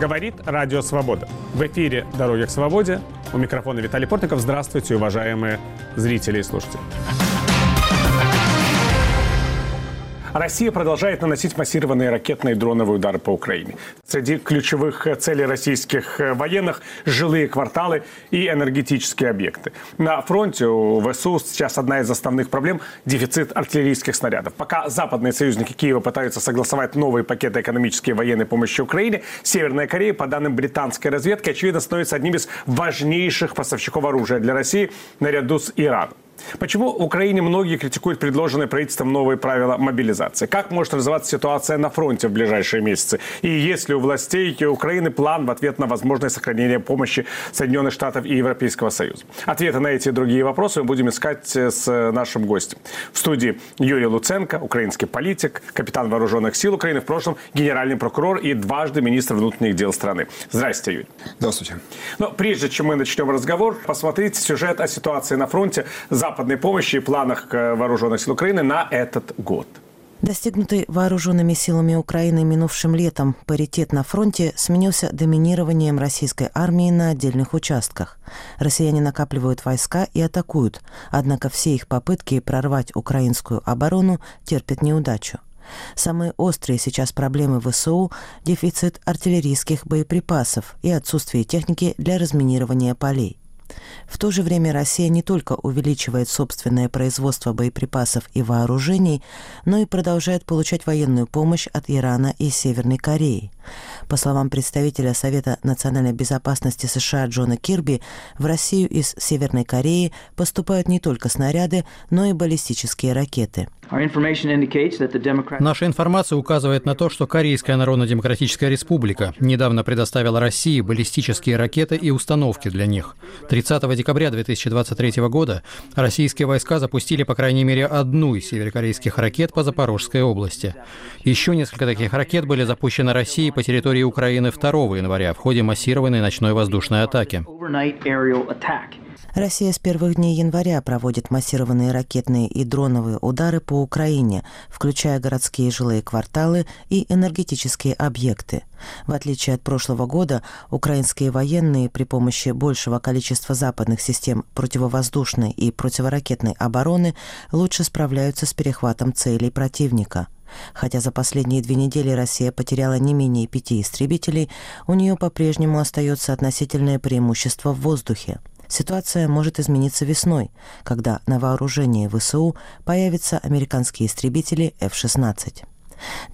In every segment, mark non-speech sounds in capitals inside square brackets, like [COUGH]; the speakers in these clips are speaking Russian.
Говорит Радио Свобода. В эфире «Дороги к свободе». У микрофона Виталий Портников. Здравствуйте, уважаемые зрители и слушатели. Россия продолжает наносить массированные ракетные и дроновые удары по Украине. Среди ключевых целей российских военных – жилые кварталы и энергетические объекты. На фронте у ВСУ сейчас одна из основных проблем – дефицит артиллерийских снарядов. Пока западные союзники Киева пытаются согласовать новые пакеты экономической и военной помощи Украине, Северная Корея, по данным британской разведки, очевидно, становится одним из важнейших поставщиков оружия для России наряду с Ираном. Почему в Украине многие критикуют предложенные правительством новые правила мобилизации? Как может развиваться ситуация на фронте в ближайшие месяцы? И есть ли у властей Украины план в ответ на возможное сохранение помощи Соединенных Штатов и Европейского Союза? Ответы на эти и другие вопросы мы будем искать с нашим гостем. В студии Юрий Луценко, украинский политик, капитан вооруженных сил Украины, в прошлом генеральный прокурор и дважды министр внутренних дел страны. Здравствуйте, Юрий. Здравствуйте. Но прежде чем мы начнем разговор, посмотрите сюжет о ситуации на фронте за западной помощи и планах э, вооруженных сил Украины на этот год. Достигнутый вооруженными силами Украины минувшим летом паритет на фронте сменился доминированием российской армии на отдельных участках. Россияне накапливают войска и атакуют, однако все их попытки прорвать украинскую оборону терпят неудачу. Самые острые сейчас проблемы ВСУ – дефицит артиллерийских боеприпасов и отсутствие техники для разминирования полей. В то же время Россия не только увеличивает собственное производство боеприпасов и вооружений, но и продолжает получать военную помощь от Ирана и Северной Кореи. По словам представителя Совета национальной безопасности США Джона Кирби, в Россию из Северной Кореи поступают не только снаряды, но и баллистические ракеты – Наша информация указывает на то, что Корейская Народно-Демократическая Республика недавно предоставила России баллистические ракеты и установки для них. 30 декабря 2023 года российские войска запустили по крайней мере одну из северокорейских ракет по Запорожской области. Еще несколько таких ракет были запущены Россией по территории Украины 2 января в ходе массированной ночной воздушной атаки. Россия с первых дней января проводит массированные ракетные и дроновые удары по Украине, включая городские жилые кварталы и энергетические объекты. В отличие от прошлого года, украинские военные при помощи большего количества западных систем противовоздушной и противоракетной обороны лучше справляются с перехватом целей противника – Хотя за последние две недели Россия потеряла не менее пяти истребителей, у нее по-прежнему остается относительное преимущество в воздухе. Ситуация может измениться весной, когда на вооружении ВСУ появятся американские истребители F-16.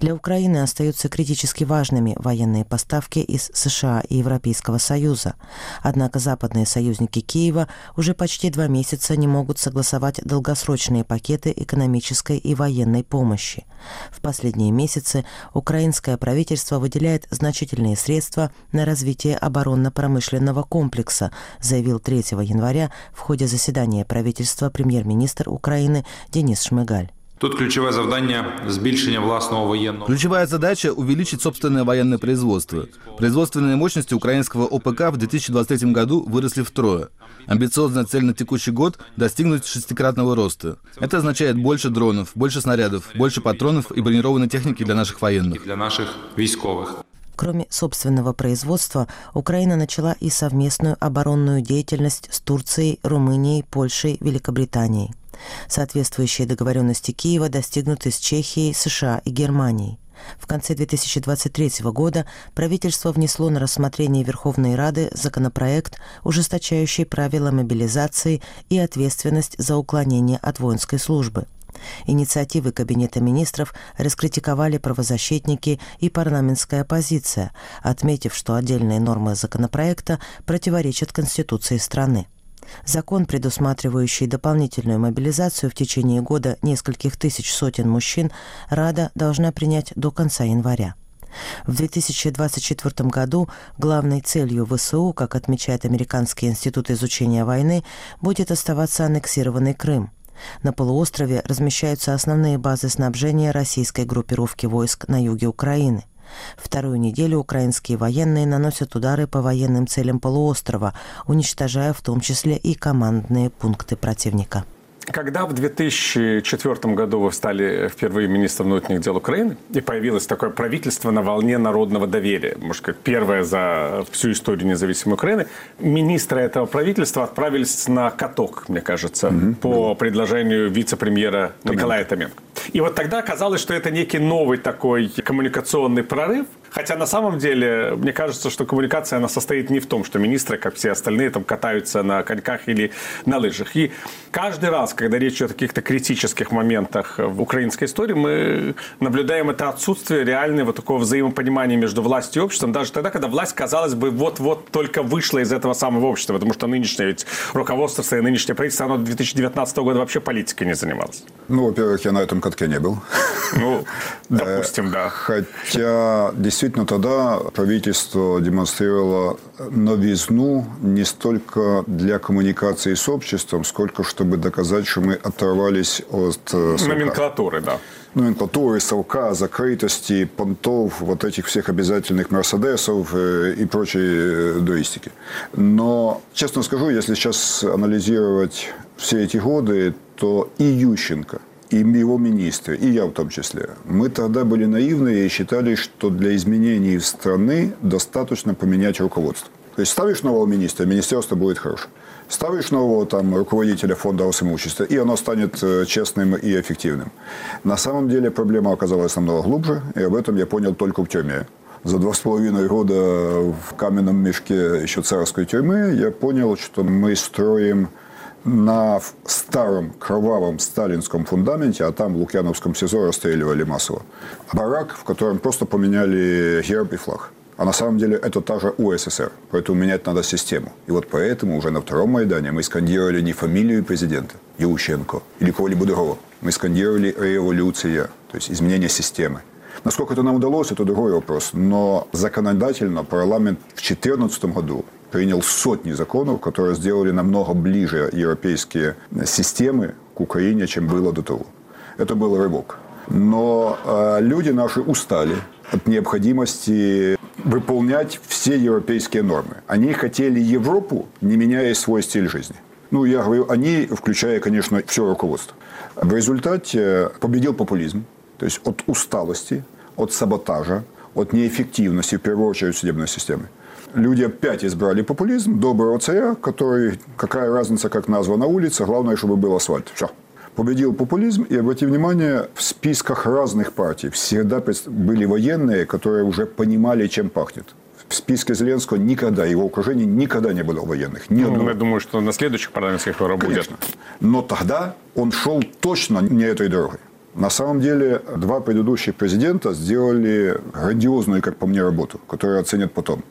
Для Украины остаются критически важными военные поставки из США и Европейского Союза. Однако западные союзники Киева уже почти два месяца не могут согласовать долгосрочные пакеты экономической и военной помощи. В последние месяцы украинское правительство выделяет значительные средства на развитие оборонно-промышленного комплекса, заявил 3 января в ходе заседания правительства премьер-министр Украины Денис Шмыгаль. Тут ключевое завдание – збільшення власного военного. Ключевая задача – увеличить собственное военное производство. Производственные мощности украинского ОПК в 2023 году выросли втрое. Амбициозная цель на текущий год – достигнуть шестикратного роста. Это означает больше дронов, больше снарядов, больше патронов и бронированной техники для наших военных. Для наших військовых. Кроме собственного производства, Украина начала и совместную оборонную деятельность с Турцией, Румынией, Польшей, Великобританией. Соответствующие договоренности Киева достигнуты с Чехией, США и Германией. В конце 2023 года правительство внесло на рассмотрение Верховной Рады законопроект, ужесточающий правила мобилизации и ответственность за уклонение от воинской службы. Инициативы Кабинета министров раскритиковали правозащитники и парламентская оппозиция, отметив, что отдельные нормы законопроекта противоречат Конституции страны. Закон, предусматривающий дополнительную мобилизацию в течение года нескольких тысяч сотен мужчин, Рада должна принять до конца января. В 2024 году главной целью ВСУ, как отмечает Американский институт изучения войны, будет оставаться аннексированный Крым. На полуострове размещаются основные базы снабжения российской группировки войск на юге Украины – Вторую неделю украинские военные наносят удары по военным целям полуострова, уничтожая в том числе и командные пункты противника. Когда в 2004 году вы стали впервые министром внутренних дел Украины, и появилось такое правительство на волне народного доверия, может сказать, первое за всю историю независимой Украины, министры этого правительства отправились на каток, мне кажется, угу. по предложению вице-премьера Николая Томенко. И вот тогда оказалось, что это некий новый такой коммуникационный прорыв, Хотя на самом деле, мне кажется, что коммуникация, она состоит не в том, что министры, как все остальные, там катаются на коньках или на лыжах. И каждый раз, когда речь идет о каких-то критических моментах в украинской истории, мы наблюдаем это отсутствие реального такого взаимопонимания между властью и обществом, даже тогда, когда власть, казалось бы, вот-вот только вышла из этого самого общества, потому что нынешнее ведь руководство и нынешнее правительство, оно 2019 года вообще политикой не занималось. Ну, во-первых, я на этом катке не был. Ну, [LAUGHS] допустим, да. Хотя, действительно, действительно тогда правительство демонстрировало новизну не столько для коммуникации с обществом, сколько чтобы доказать, что мы оторвались от... Э. Номенклатуры, да. Номенклатуры, совка, закрытости, понтов, вот этих всех обязательных мерседесов э, и прочей э, дуистики. Но, честно скажу, если сейчас анализировать все эти годы, то и Ющенко – и его министры, и я в том числе, мы тогда были наивны и считали, что для изменений страны достаточно поменять руководство. То есть ставишь нового министра, министерство будет хорошее. Ставишь нового там, руководителя фонда Росимущества, и оно станет э, честным и эффективным. На самом деле проблема оказалась намного глубже, и об этом я понял только в тюрьме. За два с половиной года в каменном мешке еще царской тюрьмы я понял, что мы строим на старом кровавом сталинском фундаменте, а там в Лукьяновском СИЗО расстреливали массово, барак, в котором просто поменяли герб и флаг. А на самом деле это та же УССР. Поэтому менять надо систему. И вот поэтому уже на втором Майдане мы скандировали не фамилию президента Ющенко или кого-либо другого. Мы скандировали революция, то есть изменение системы. Насколько это нам удалось, это другой вопрос. Но законодательно парламент в 2014 году принял сотни законов, которые сделали намного ближе европейские системы к Украине, чем было до того. Это был рывок. Но э, люди наши устали от необходимости выполнять все европейские нормы. Они хотели Европу, не меняя свой стиль жизни. Ну, я говорю, они, включая, конечно, все руководство. В результате победил популизм, то есть от усталости, от саботажа, от неэффективности, в первую очередь, судебной системы люди опять избрали популизм, доброго царя, который, какая разница, как названа улица, главное, чтобы был асфальт. Все. Победил популизм, и обратите внимание, в списках разных партий всегда были военные, которые уже понимали, чем пахнет. В списке Зеленского никогда, его окружение никогда не было военных. Ни ну, я думаю, что на следующих парламентских выборах будет. Но тогда он шел точно не этой дорогой. На самом деле, два предыдущих президента сделали грандиозную, как по мне, работу, которую оценят потом.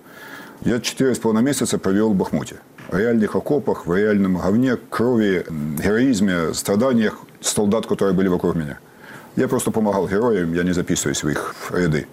Я четыре с половиной месяца провел в Бахмуте. В реальных окопах, в реальном говне, крови, героизме, страданиях солдат, которые были вокруг меня. Я просто помогал героям, я не записываюсь в их ряды.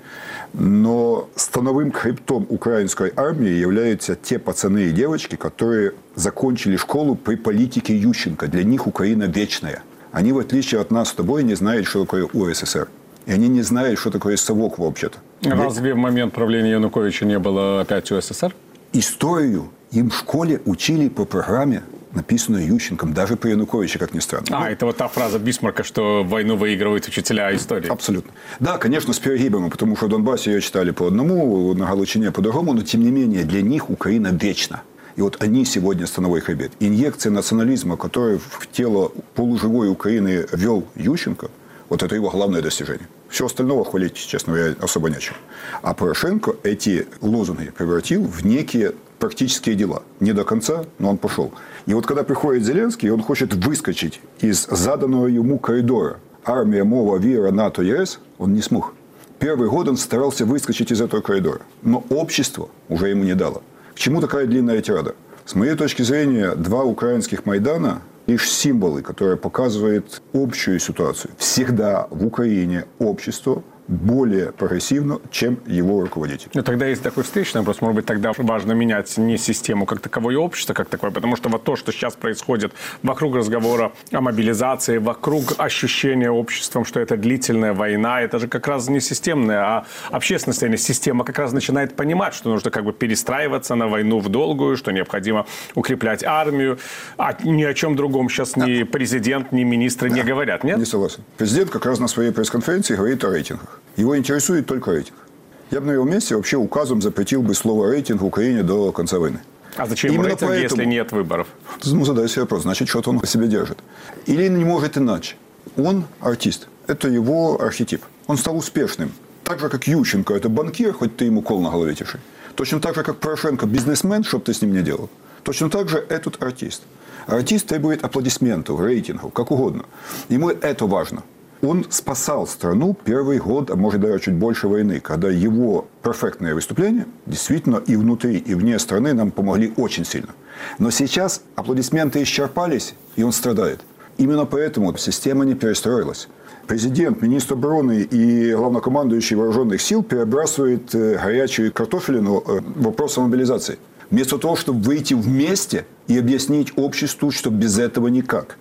Но становым хребтом украинской армии являются те пацаны и девочки, которые закончили школу при политике Ющенко. Для них Украина вечная. Они, в отличие от нас с тобой, не знают, что такое УССР. И они не знают, что такое совок вообще-то. Разве в момент правления Януковича не было опять УССР? Историю им в школе учили по программе, написанной Ющенком, даже при Януковиче, как ни странно. А, это вот та фраза Бисмарка, что войну выигрывают учителя истории. Абсолютно. Да, конечно, с перегибами, потому что в Донбассе ее читали по одному, на Галичине по другому, но тем не менее для них Украина вечна. И вот они сегодня становой хребет. Инъекция национализма, которую в тело полуживой Украины вел Ющенко, вот это его главное достижение. Все остальное хвалить, честно говоря, особо нечего. А Порошенко эти лозунги превратил в некие практические дела. Не до конца, но он пошел. И вот когда приходит Зеленский, он хочет выскочить из заданного ему коридора. Армия, мова, вера, НАТО, ЕС, он не смог. Первый год он старался выскочить из этого коридора. Но общество уже ему не дало. К чему такая длинная тирада? С моей точки зрения, два украинских Майдана лишь символы, которые показывают общую ситуацию. Всегда в Украине общество более прогрессивно, чем его руководитель. Ну, тогда есть такой встречный вопрос. Может быть, тогда важно менять не систему как таковое, общество как такое, потому что вот то, что сейчас происходит вокруг разговора о мобилизации, вокруг ощущения обществом, что это длительная война, это же как раз не системная, а общественная состояние. Система как раз начинает понимать, что нужно как бы перестраиваться на войну в долгую, что необходимо укреплять армию, а ни о чем другом сейчас ни президент, ни министры не говорят, нет? Не согласен. Президент как раз на своей пресс-конференции говорит о рейтингах. Его интересует только рейтинг. Я бы на его месте вообще указом запретил бы слово рейтинг в Украине до конца войны. А зачем ему Именно рейтинг, поэтому- если нет выборов? Ну, задай себе вопрос, значит, что-то он по себе держит. Или не может иначе. Он артист. Это его архетип. Он стал успешным. Так же, как Ющенко, это банкир, хоть ты ему кол на голове тиши. Точно так же, как Порошенко, бизнесмен, чтоб ты с ним не делал. Точно так же этот артист. Артист требует аплодисментов, рейтингов, как угодно. Ему это важно. Он спасал страну первый год, а может даже чуть больше войны, когда его перфектные выступления действительно и внутри, и вне страны нам помогли очень сильно. Но сейчас аплодисменты исчерпались, и он страдает. Именно поэтому система не перестроилась. Президент, министр обороны и главнокомандующий вооруженных сил перебрасывает э, горячую картофелину э, вопросом мобилизации. Вместо того, чтобы выйти вместе и объяснить обществу, что без этого никак.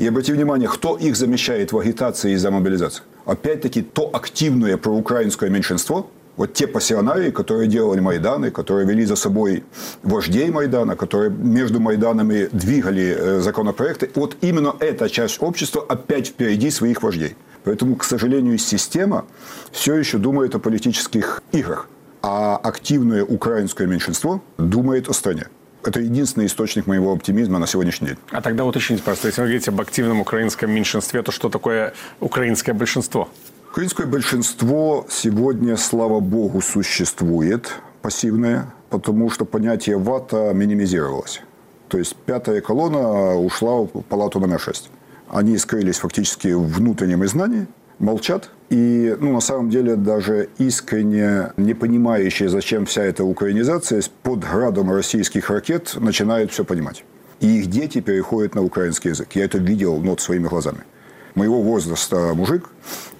И обрати внимание, кто их замещает в агитации за мобилизацию. Опять-таки, то активное проукраинское меньшинство, вот те пассионарии, которые делали Майданы, которые вели за собой вождей Майдана, которые между Майданами двигали э, законопроекты, вот именно эта часть общества опять впереди своих вождей. Поэтому, к сожалению, система все еще думает о политических играх, а активное украинское меньшинство думает о стране. Это единственный источник моего оптимизма на сегодняшний день. А тогда уточните просто, если вы говорите об активном украинском меньшинстве, то что такое украинское большинство? Украинское большинство сегодня, слава богу, существует пассивное, потому что понятие вата минимизировалось. То есть пятая колонна ушла в палату номер 6. Они скрылись фактически в внутреннем изгнании, молчат. И ну, на самом деле даже искренне не понимающие, зачем вся эта украинизация, под градом российских ракет начинают все понимать. И их дети переходят на украинский язык. Я это видел ну, вот, своими глазами. Моего возраста мужик,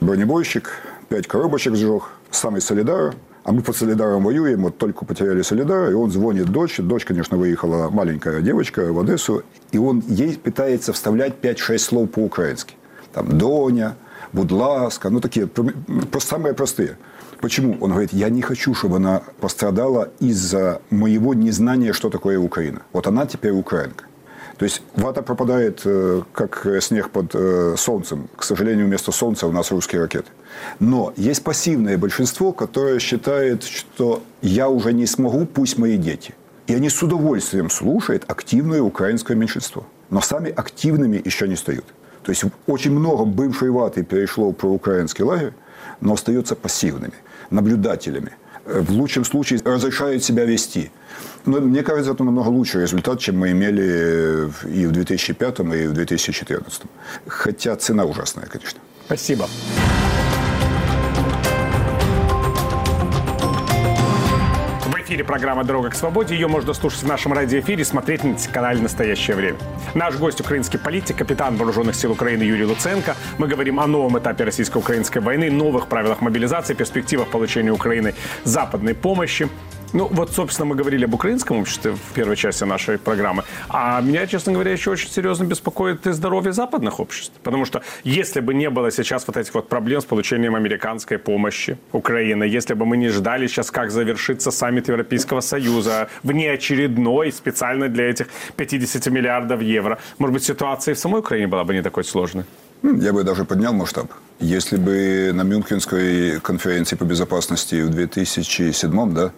бронебойщик, пять коробочек сжег, самый солидар. А мы под Солидаром воюем, вот только потеряли Солидар, и он звонит дочь. Дочь, конечно, выехала, маленькая девочка, в Одессу. И он ей пытается вставлять 5-6 слов по-украински. Там «доня», «будь ласка», ну такие, просто самые простые. Почему? Он говорит, я не хочу, чтобы она пострадала из-за моего незнания, что такое Украина. Вот она теперь украинка. То есть вата пропадает, э, как снег под э, солнцем. К сожалению, вместо солнца у нас русские ракеты. Но есть пассивное большинство, которое считает, что я уже не смогу, пусть мои дети. И они с удовольствием слушают активное украинское меньшинство. Но сами активными еще не стают. То есть очень много бывшей ваты перешло в проукраинский лагерь, но остаются пассивными, наблюдателями. Э, В лучшем случае разрешают себя вести. Но мне кажется, это намного лучший результат, чем мы имели и в 2005, и в 2014. Хотя цена ужасная, конечно. Спасибо. Эфире программа «Дорога к свободе». Ее можно слушать в нашем радиоэфире смотреть на канале «Настоящее время». Наш гость – украинский политик, капитан Вооруженных сил Украины Юрий Луценко. Мы говорим о новом этапе российско-украинской войны, новых правилах мобилизации, перспективах получения Украины западной помощи. Ну, вот, собственно, мы говорили об украинском обществе в первой части нашей программы. А меня, честно говоря, еще очень серьезно беспокоит и здоровье западных обществ. Потому что если бы не было сейчас вот этих вот проблем с получением американской помощи Украины, если бы мы не ждали сейчас, как завершится саммит Европейского Союза, внеочередной, специально для этих 50 миллиардов евро, может быть, ситуация и в самой Украине была бы не такой сложной? Я бы даже поднял масштаб. Если бы на Мюнхенской конференции по безопасности в 2007 да,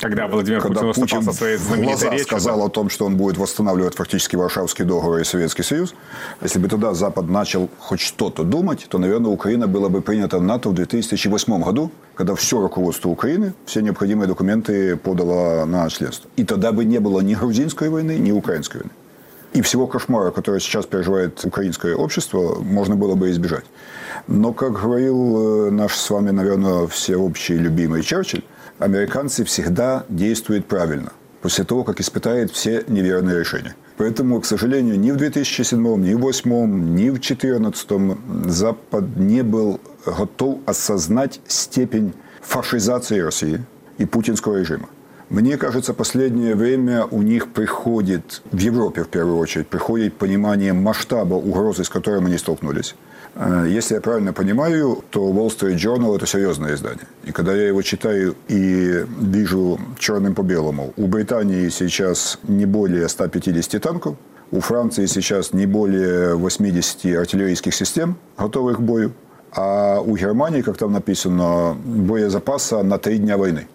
Когда Владимир когда Путин выступал Путин со своей знаменитой речью. сказал о том, что он будет восстанавливать фактически Варшавский договор и Советский Союз, если бы тогда Запад начал хоть что-то думать, то, наверное, Украина была бы принята в НАТО в 2008 году, когда все руководство Украины, все необходимые документы подало на членство. И тогда бы не было ни грузинской войны, ни украинской войны. И всего кошмара, который сейчас переживает украинское общество, можно было бы избежать. Но, как говорил э, наш с вами, наверное, всеобщий любимый Черчилль, американцы всегда действуют правильно. после того, как испытает все неверные решения. Поэтому, к сожалению, ни в 2007, ни в 2008, ни в 2014 Запад не был готов осознать степень фашизации России и путинского режима. Мне кажется, последнее время у них приходит, в Европе в первую очередь, приходит понимание масштаба угрозы, с которой они столкнулись. Э, если я правильно понимаю, то Wall Street Journal – это серьезное издание. И когда я его читаю и вижу черным по белому, у Британии сейчас не более 150 танков, у Франции сейчас не более 80 артиллерийских систем, готовых к бою, а у Германии, как там написано, боезапаса на три дня войны.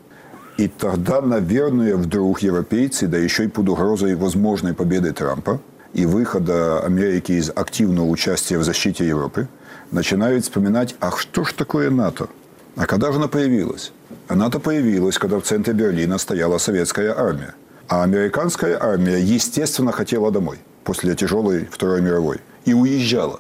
И тогда, наверное, вдруг европейцы, да еще и под угрозой возможной победы Трампа и выхода Америки из активного участия в защите Европы, начинают вспоминать, ах, что ж такое НАТО? А когда же она появилась? А НАТО появилась, когда в центре Берлина стояла советская армия. А американская армия, естественно, хотела домой после тяжелой Второй мировой и уезжала.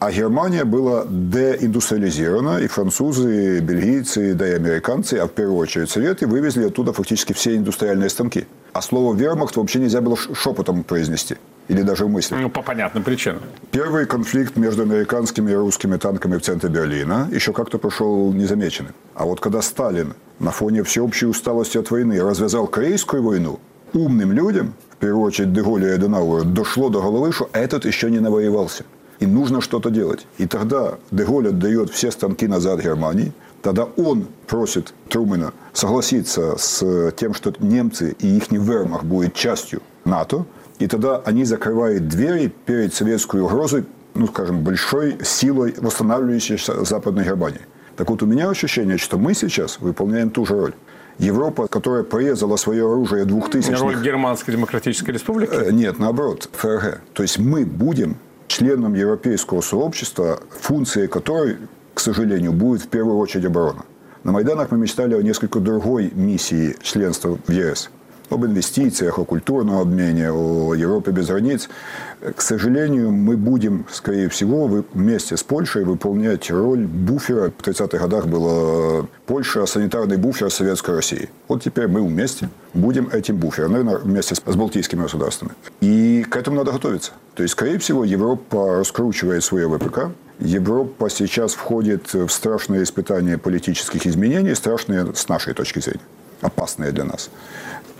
А Германия была деиндустриализирована, и французы, и бельгийцы, да и американцы, а в первую очередь советы, вывезли оттуда фактически все индустриальные станки. А слово «вермахт» вообще нельзя было шепотом произнести. Или даже мысли. Ну, по понятным причинам. Первый конфликт между американскими и русскими танками в центре Берлина еще как-то прошел незамеченным. А вот когда Сталин на фоне всеобщей усталости от войны развязал Корейскую войну, умным людям, в первую очередь Деголю и Аденауэру, дошло до головы, что этот еще не навоевался и нужно что-то делать. И тогда Деголь отдает все станки назад Германии, тогда он просит Трумэна согласиться с тем, что немцы и их вермах будет частью НАТО, и тогда они закрывают двери перед советской угрозой, ну, скажем, большой силой восстанавливающейся Западной Германии. Так вот, у меня ощущение, что мы сейчас выполняем ту же роль. Европа, которая порезала свое оружие 2000 Роль Германской Демократической Республики? Э, нет, наоборот, ФРГ. То есть мы будем членом европейского сообщества, функцией которой, к сожалению, будет в первую очередь оборона. На Майданах мы мечтали о несколько другой миссии членства в ЕС – об инвестициях, о культурном обмене, о Европе без границ. К сожалению, мы будем, скорее всего, вместе с Польшей выполнять роль буфера. В 30-х годах была Польша, санитарный буфер Советской России. Вот теперь мы вместе будем этим буфером, наверное, вместе с балтийскими государствами. И к этому надо готовиться. То есть, скорее всего, Европа раскручивает свое ВПК, Европа сейчас входит в страшные испытания политических изменений, страшные с нашей точки зрения, опасные для нас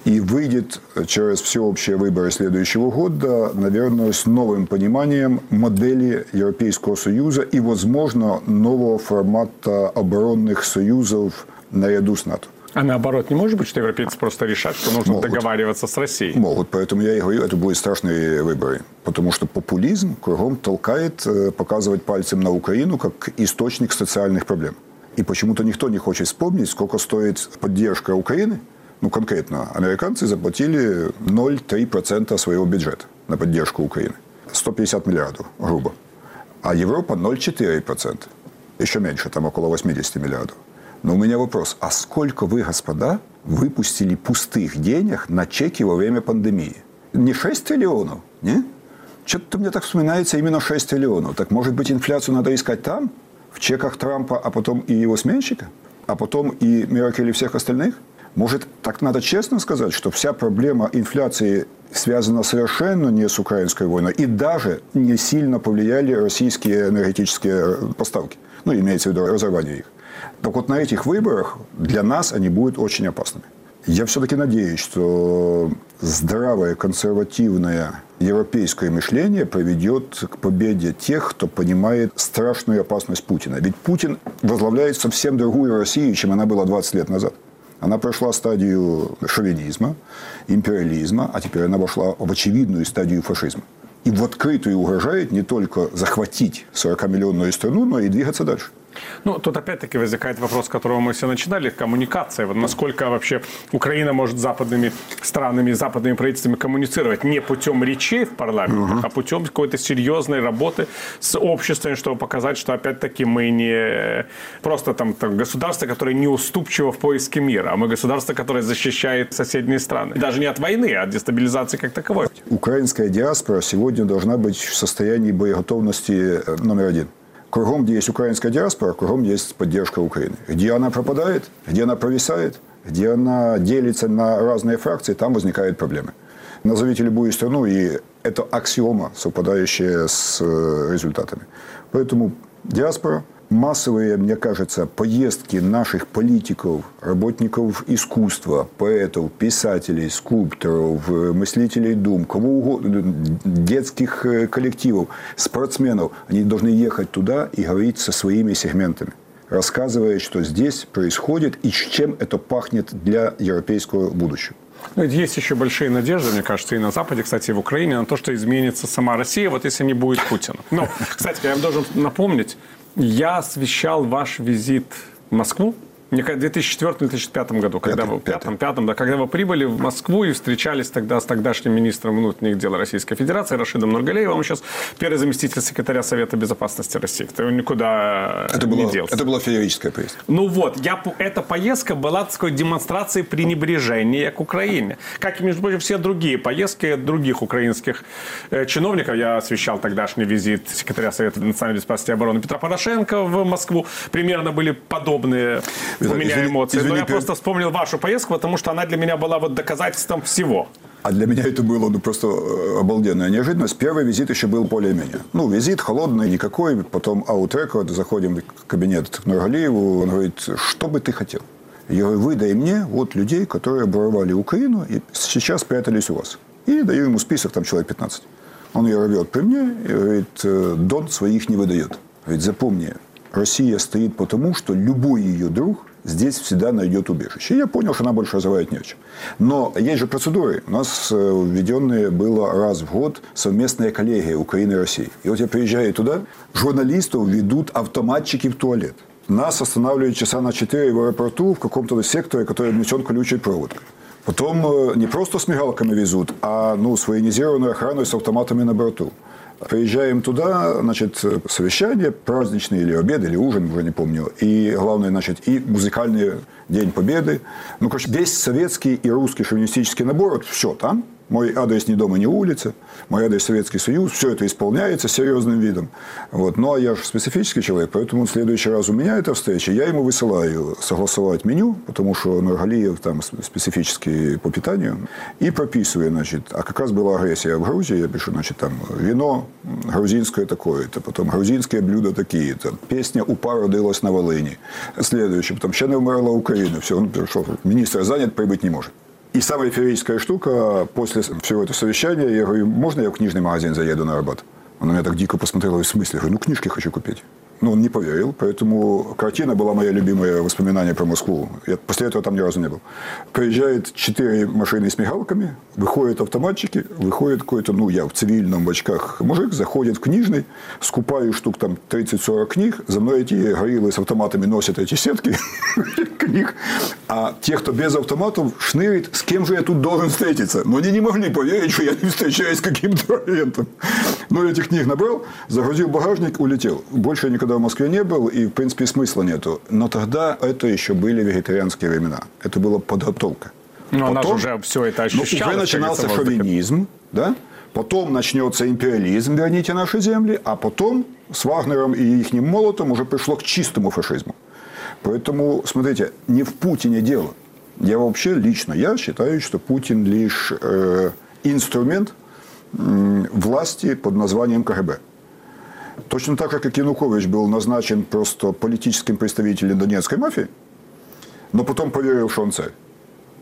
и выйдет через всеобщие выборы следующего года, наверное, с новым пониманием модели Европейского Союза и, возможно, нового формата оборонных союзов наряду с НАТО. А наоборот, не может быть, что европейцы просто решат, что нужно Могут. договариваться с Россией? Могут, поэтому я и говорю, это будут страшные выборы. Потому что популизм кругом толкает э, показывать пальцем на Украину как источник социальных проблем. И почему-то никто не хочет вспомнить, сколько стоит поддержка Украины – ну, конкретно, американцы заплатили 0,3% своего бюджета на поддержку Украины. 150 миллиардов, грубо. А Европа 0,4%. Еще меньше, там около 80 миллиардов. Но у меня вопрос, а сколько вы, господа, выпустили пустых денег на чеки во время пандемии? Не 6 триллионов, не? Что-то мне так вспоминается именно 6 триллионов. Так может быть инфляцию надо искать там, в чеках Трампа, а потом и его сменщика? А потом и Меркель и всех остальных? Может, так надо честно сказать, что вся проблема инфляции связана совершенно не с украинской войной и даже не сильно повлияли российские энергетические поставки. Ну, имеется в виду разорвание их. Так вот, на этих выборах для нас они будут очень опасными. Я все-таки надеюсь, что здравое, консервативное европейское мышление приведет к победе тех, кто понимает страшную опасность Путина. Ведь Путин возглавляет совсем другую Россию, чем она была 20 лет назад. Она прошла стадию шовинизма, империализма, а теперь она вошла в очевидную стадию фашизма. И в открытую угрожает не только захватить 40-миллионную страну, но и двигаться дальше. Ну, тут опять-таки возникает вопрос, с которого мы все начинали, коммуникация. Вот насколько вообще Украина может с западными странами, западными правительствами коммуницировать не путем речей в парламентах, угу. а путем какой-то серьезной работы с обществом, чтобы показать, что опять-таки мы не просто там, там государство, которое не уступчиво в поиске мира, а мы государство, которое защищает соседние страны. Даже не от войны, а от дестабилизации как таковой. Украинская диаспора сегодня должна быть в состоянии боеготовности э, номер один – Кругом, где есть украинская диаспора, кругом есть поддержка Украины. Где она пропадает, где она провисает, где она делится на разные фракции, там возникают проблемы. Назовите любую страну, и это аксиома, совпадающая с результатами. Поэтому диаспора, массовые, мне кажется, поездки наших политиков, работников искусства, поэтов, писателей, скульпторов, э, мыслителей дум, кого угодно, детских э, коллективов, спортсменов, они должны ехать туда и говорить со своими сегментами рассказывая, что здесь происходит и чем это пахнет для европейского будущего. Ну, есть еще большие надежды, мне кажется, и на Западе, кстати, и в Украине, на то, что изменится сама Россия, вот если не будет Путина. Но, кстати, я вам должен напомнить, я освещал ваш визит в Москву в 2004-2005 году, когда пятом, вы, пятом, пятом, да, когда вы прибыли в Москву и встречались тогда с тогдашним министром внутренних дел Российской Федерации Рашидом Нургалеевым, он сейчас первый заместитель секретаря Совета Безопасности России. Кто никуда это не была, делся. Это была феерическая поездка. Ну вот, я, эта поездка была такой демонстрацией пренебрежения к Украине. Как и, между прочим, все другие поездки других украинских э, чиновников. Я освещал тогдашний визит секретаря Совета национальной безопасности и обороны Петра Порошенко в Москву. Примерно были подобные у меня извини, эмоции. Извини, Но я просто вспомнил вашу поездку, потому что она для меня была вот доказательством всего. А для меня это было ну, просто э, обалденная неожиданность. Первый визит еще был более-менее. Ну, визит холодный, никакой. Потом аутрек, заходим в кабинет к Нургалиеву. Он говорит, что бы ты хотел? Я говорю, выдай мне вот людей, которые обворовали Украину и сейчас прятались у вас. И даю ему список, там человек 15. Он ее рвет при мне и говорит, «Э, Дон своих не выдает. Говорит, запомни, Россия стоит потому, что любой ее друг здесь всегда найдет убежище. И я понял, что она больше разговаривать не о чем. Но есть же процедуры. У нас э, введенные было раз в год совместная коллегия Украины и России. И вот я приезжаю туда, журналистов ведут автоматчики в туалет. Нас останавливают часа на 4 в аэропорту в каком-то секторе, который внесен колючей проводкой. Потом э, не просто с мигалками везут, а ну, с военизированной охраной с автоматами на борту. Приезжаем туда, значит, совещание праздничное или обед, или ужин, уже не помню. И главное, значит, и музыкальный День Победы. Ну, короче, весь советский и русский шовинистический набор, вот все там – мой адрес не дома, не улица, мой адрес Советский Союз, все это исполняется серьезным видом. Вот. Ну, а я же специфический человек, поэтому в следующий раз у меня эта встреча, я ему высылаю согласовать меню, потому что Нургалиев там специфический по питанию, и прописываю, значит, а как раз была агрессия в Грузии, я пишу, значит, там, вино грузинское такое-то, потом грузинские блюда такие-то, песня «Упа родилась на Волыни», следующее, потом «Ще не вмерла Украина», все, он пришел, министр занят, прибыть не может. И самая феерическая штука, после всего этого совещания, я говорю, можно я в книжный магазин заеду на работу? Он на меня так дико посмотрел, в смысле? Я говорю, ну, книжки хочу купить. Ну, он не поверил, поэтому картина была моя любимая воспоминание про Москву. Я после этого там ни разу не был. Приезжает четыре машины с мигалками, выходят автоматчики, выходит какой-то, ну, я в цивильном в очках мужик, заходит в книжный, скупаю штук там 30-40 книг, за мной эти гориллы с автоматами носят эти сетки [LAUGHS] книг, а те, кто без автоматов, шнырит, с кем же я тут должен встретиться? Но они не могли поверить, что я не встречаюсь с каким-то агентом. Но этих книг набрал, загрузил багажник, улетел. Больше никогда в Москве не был, и, в принципе, смысла нету. Но тогда это еще были вегетарианские времена. Это была подготовка. Но Потом, она же уже все это ощущала. Ну, уже начинался шовинизм, да? Потом начнется империализм, верните наши земли, а потом с Вагнером и их молотом уже пришло к чистому фашизму. Поэтому, смотрите, не в Путине дело. Я вообще лично, я считаю, что Путин лишь э, инструмент власти под названием КГБ. Точно так, как и Янукович был назначен просто политическим представителем донецкой мафии, но потом поверил, что он царь.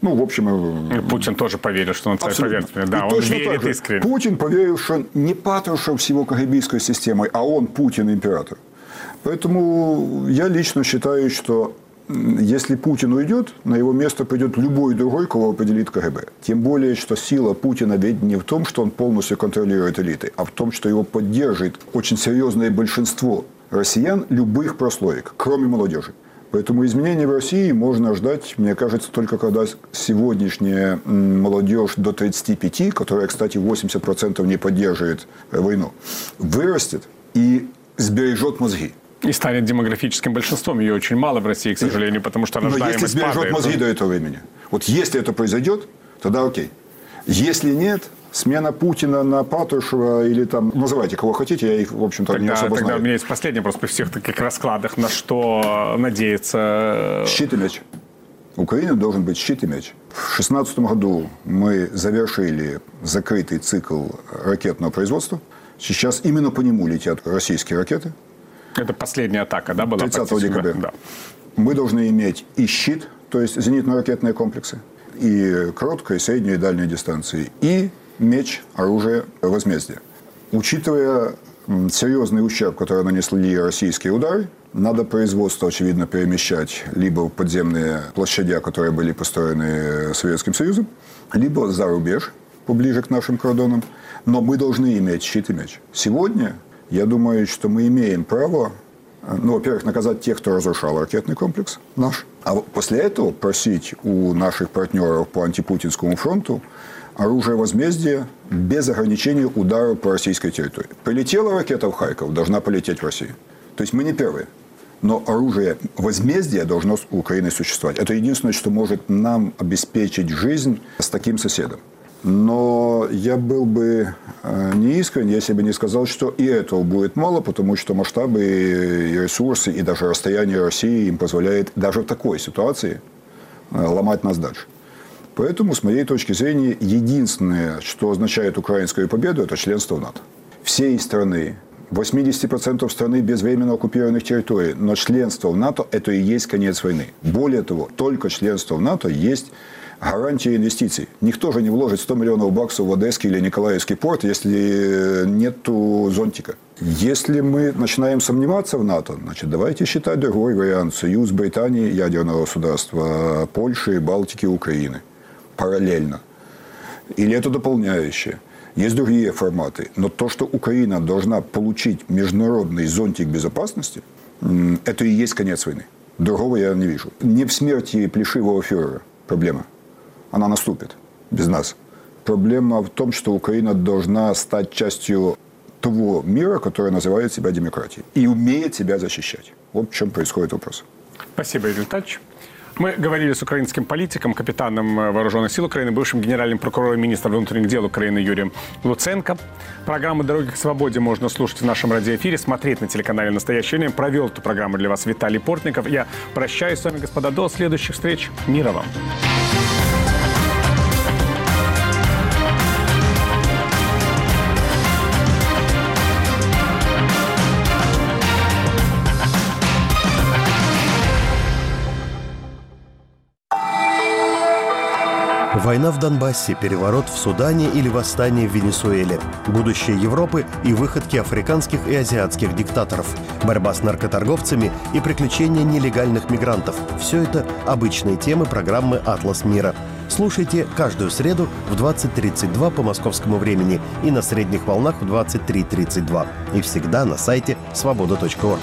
Ну, в общем... Э, Путин тоже поверил, что он царь, Абсолютно. Да, И он верит же. искренне. Путин поверил, что не Патрушев с его КГБистской системой, а он, Путин, император. Поэтому я лично считаю, что если Путин уйдет, на его место придет любой другой, кого определит КГБ. Тем более, что сила Путина ведь не в том, что он полностью контролирует элиты, а в том, что его поддерживает очень серьезное большинство россиян любых прослоек, кроме молодежи. Поэтому изменений в России можно ждать, мне кажется, только когда сегодняшняя молодежь до 35, которая, кстати, 80% не поддерживает войну, вырастет и сбережет мозги. И станет демографическим большинством. Ее очень мало в России, к сожалению, потому что рождаемость Но если сбережет падает. мозги до этого времени. Вот если это произойдет, тогда окей. Если нет, смена Путина на Патрушева или там, называйте кого хотите, я их, в общем-то, тогда, не особо тогда знаю. у меня есть последний вопрос при всех таких раскладах, на что надеяться. Щит и мяч. У Украины должен быть щит и меч. В 2016 году мы завершили закрытый цикл ракетного производства. Сейчас именно по нему летят российские ракеты. Это последняя атака, да, была? 30 декабря. Да. Мы должны иметь и щит, то есть зенитно-ракетные комплексы, и короткой, средней, и дальней дистанции, и меч, оружие возмездия. Учитывая серьезный ущерб, который нанесли российские удары, надо производство, очевидно, перемещать либо в подземные площади, которые были построены Советским Союзом, либо за рубеж, поближе к нашим кордонам. Но мы должны иметь щит и меч. Сегодня, я думаю, что мы имеем право, ну, во-первых, наказать тех, кто разрушал ракетный комплекс наш, а после этого просить у наших партнеров по антипутинскому фронту оружие возмездия без ограничения ударов по российской территории. Прилетела ракета в Харьков, должна полететь в Россию. То есть мы не первые. Но оружие возмездия должно у Украины существовать. Это единственное, что может нам обеспечить жизнь с таким соседом. Но я был бы э, неискрен, если бы не сказал, что и этого будет мало, потому что масштабы и ресурсы, и даже расстояние России им позволяет даже в такой ситуации э, ломать нас дальше. Поэтому, с моей точки зрения, единственное, что означает украинскую победу, это членство в НАТО. Всей страны, 80% страны без временно оккупированных территорий, но членство в НАТО – это и есть конец войны. Более того, только членство в НАТО есть гарантия инвестиций. Никто же не вложит 100 миллионов баксов в Одесский или Николаевский порт, если нет зонтика. Если мы начинаем сомневаться в НАТО, значит, давайте считать другой вариант. Союз Британии, ядерного государства, Польши, Балтики, Украины. Параллельно. Или это дополняющее. Есть другие форматы. Но то, что Украина должна получить международный зонтик безопасности, это и есть конец войны. Другого я не вижу. Не в смерти плешивого фюрера проблема она наступит без нас. Проблема в том, что Украина должна стать частью того мира, который называет себя демократией и умеет себя защищать. Вот в чем происходит вопрос. Спасибо, Юрий Витальевич. Мы говорили с украинским политиком, капитаном э, Вооруженных сил Украины, бывшим генеральным прокурором министра внутренних дел Украины Юрием Луценко. Программу «Дороги к свободе» можно слушать в нашем радиоэфире, смотреть на телеканале «Настоящее время». Провел эту программу для вас Виталий Портников. Я прощаюсь с вами, господа, до следующих встреч. Мира вам! Война в Донбассе, переворот в Судане или восстание в Венесуэле. Будущее Европы и выходки африканских и азиатских диктаторов. Борьба с наркоторговцами и приключения нелегальных мигрантов. Все это обычные темы программы «Атлас мира». Слушайте каждую среду в 20.32 по московскому времени и на средних волнах в 23.32. И всегда на сайте свобода.орг.